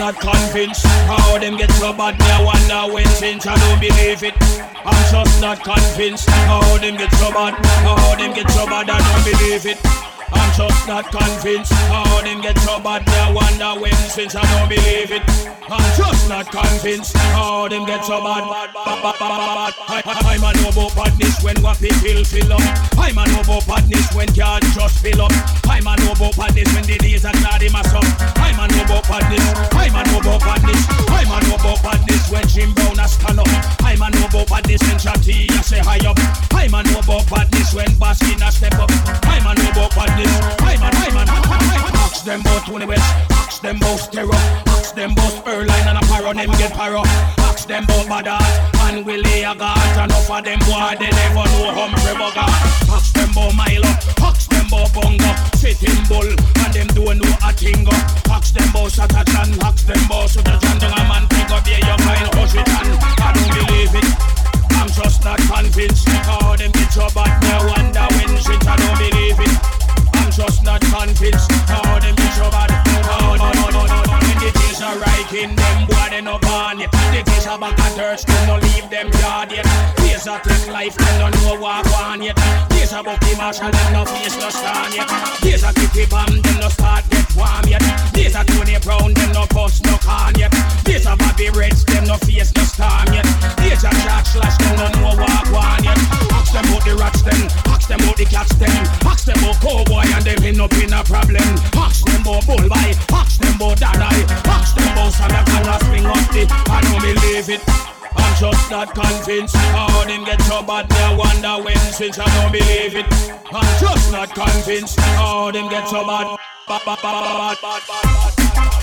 not convinced. How them get so bad, me I wonder when change I don't believe it. I'm just not convinced. How them get so bad How them get so bad, I don't believe it just not convinced. How them get so bad, they wonder when since I don't believe it. I'm just not convinced. How them get so bad, bad, bad, bad, bad, bad. I, am a noble badness when what people fill up. I'm a noble badness when can't just fill up. I'm a noble badness when the days are not in my sub. I'm a noble badness. I'm a noble badness. I'm a noble badness when Jim Brown has stand up. I'm a noble badness when Chatty say high up. I'm a noble badness when Baskin has step up. I'm a noble badness. Diamond, diamond, ask them about Tony West, ask them about Stereo, ask them about Erline and a paro, them get paro. Ask them about Badass and Willie Agat, and off of them boy, they never know how me rebugger. Ask them about Milo, ask them about Bongo, sitting bull, and them don't know a tingo. Ask them about Satatan, ask them about Sutatan, don't a man think of you find Hushitan. I don't believe it, I'm just not convinced, how them get your bad now that them bad. When the are right in them, boy, they no born yet. The things are back at church, no leave them yard yet. Days a take life, them no know what one yet. Days a Bucky Marshall, them no face no stand yet. Days a Kitty Bam, them no start get warm yet. Days a Tony Brown, them no bust no can yet. Days a Bobby Reds, them no face no storm yet. Days a Jack Slash, them no know what one yet. Ask them about the rats, them. Ask them about the cats, them. Ask them about cowboy and them end up in a problem. Ask them about bullby. Ask them about daddy. Ask them about that gonna swing up the. I don't believe it. I'm just not convinced how them get so bad. I wonder when since I don't believe it. I'm just not convinced how them get so bad. bad, bad, bad, bad, bad, bad. the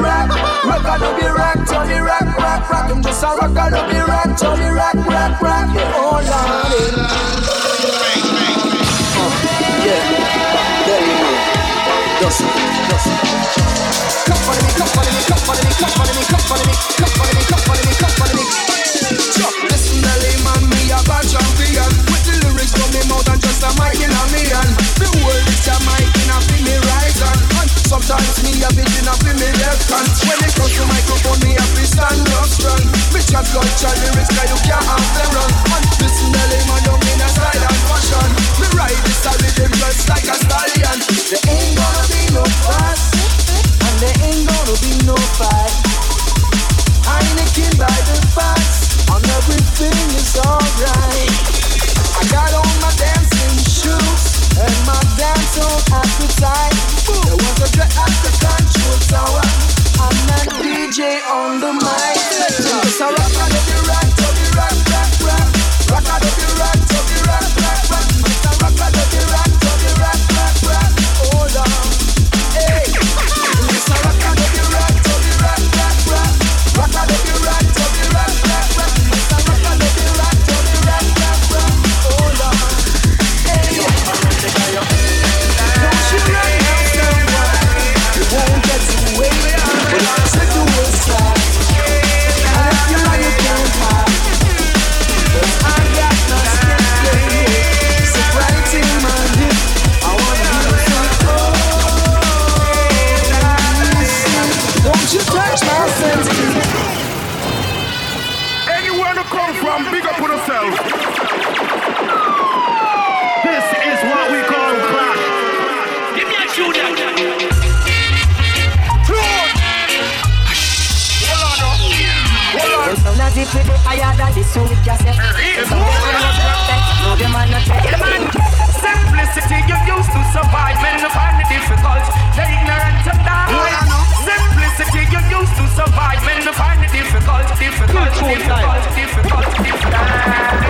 rock, rock. Rocker to the rock, to the rock, rock, rock. I'm just a rocker to the rock, to the rock, rock, rock. Yeah, oh Lordy. Yeah, there you go. Dust, dust. Come follow me, come follow me, come follow me, come follow me, come follow me, come follow me, come follow me, come follow me. Chop, listen, the layman, me a bad champion. With the lyrics from the mouth and just a mic in a million. The world is a mic and I feel me rising. Sometimes me a vision in a left hand When it comes to microphone me a free stand up strong. Me shot blood shot lyrics guy you can't have them run And listen to them and don't mean a silent fashion. Me ride this a rhythm just like a stallion. There ain't gonna be no fuss And there ain't gonna be no fight. Heineken by the facts And everything is alright. I got all my dancing shoes. DJ on the mic. So I'm gonna be right. Simplicity you used to survive, men find it difficult. The ignorant of that. Simplicity you used to survive, men find it difficult, difficult, difficult, difficult, difficult.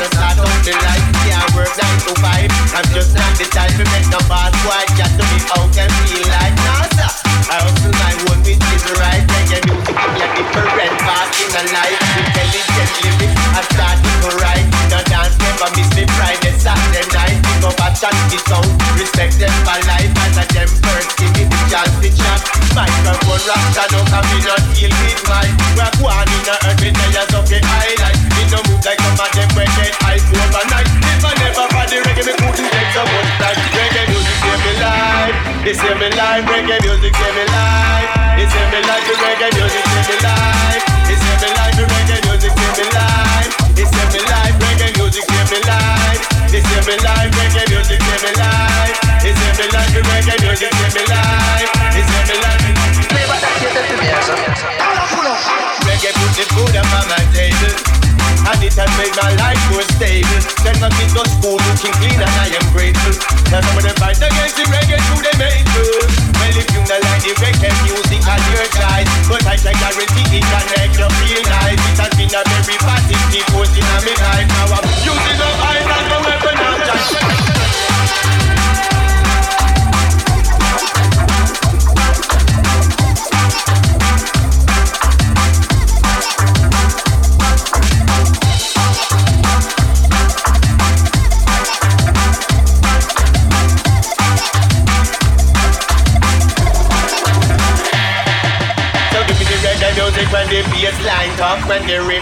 Not start out the life. Can't work nine to five. I'm just not the type to make no boss boy. Just to be out and feel like nah, sir. I hustle my own with is right. Reggae music me a different path in a life. Intelligent living, I started to write. The dance never miss me Friday, Saturday night. Pick up a chat, sound. Respect them for life as a them first give me the chance to chat. Microphone rock and up and me not feel with mine. We're going in the earth with layers of the highlight. No move like some them when get hype overnight. If I never for the reggae, me couldn't take so much time. Reggae music save me life. It save me life. Reggae music save me life. It save me life. The reggae music save me life. It save me life. The reggae music save me life. It save me life. Reggae music save me life. It save me life. Reggae music save me life. It save me life. The reggae music save me life. It save me life. Reggae put the food up on my table And it has made my life more stable. Send my kids to school looking clean and I am grateful. Now some of them fight against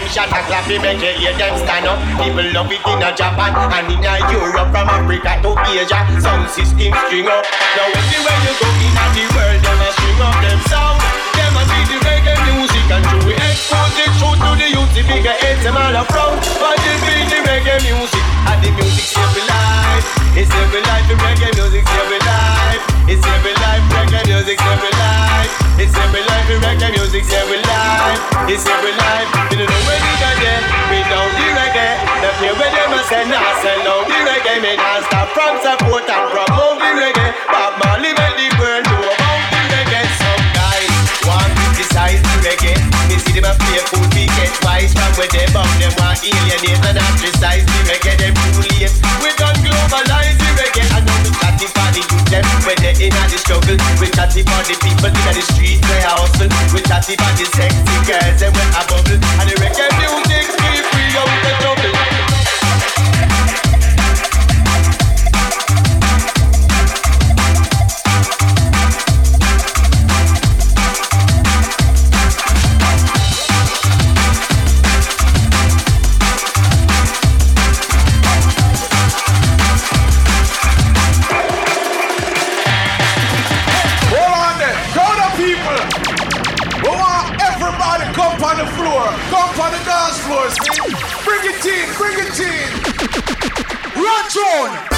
The shot a clap, it make you hear them stand up. People love it in a Japan and in a Europe From Africa to Asia, sound system string up. Now everywhere you go in the world, them a string up them sound. Them a see the reggae music and to we export it through to the youth The bigger heads, them all up front But they feel the reggae music and the music save life. It's me life, the reggae music save life. It's me life, reggae music save life. It's me life, the reggae music save life It's me life, you know where we got there. Without the reggae, the fear where them a say nah Sell out the reggae, me nah stop from support and promote the reggae. Bob Marley make the world know about the reggae. Some guys want to criticize the reggae. Me see them a play fool, we get wise. From where they bum, them want alienate and ostracize the reggae. Them too late, we done globalize them when they in the struggle. We chatty for the people in the street I hustle We chatty for the sexy girls and when I bubble. And the reggae music keep free out the trouble in. Run on.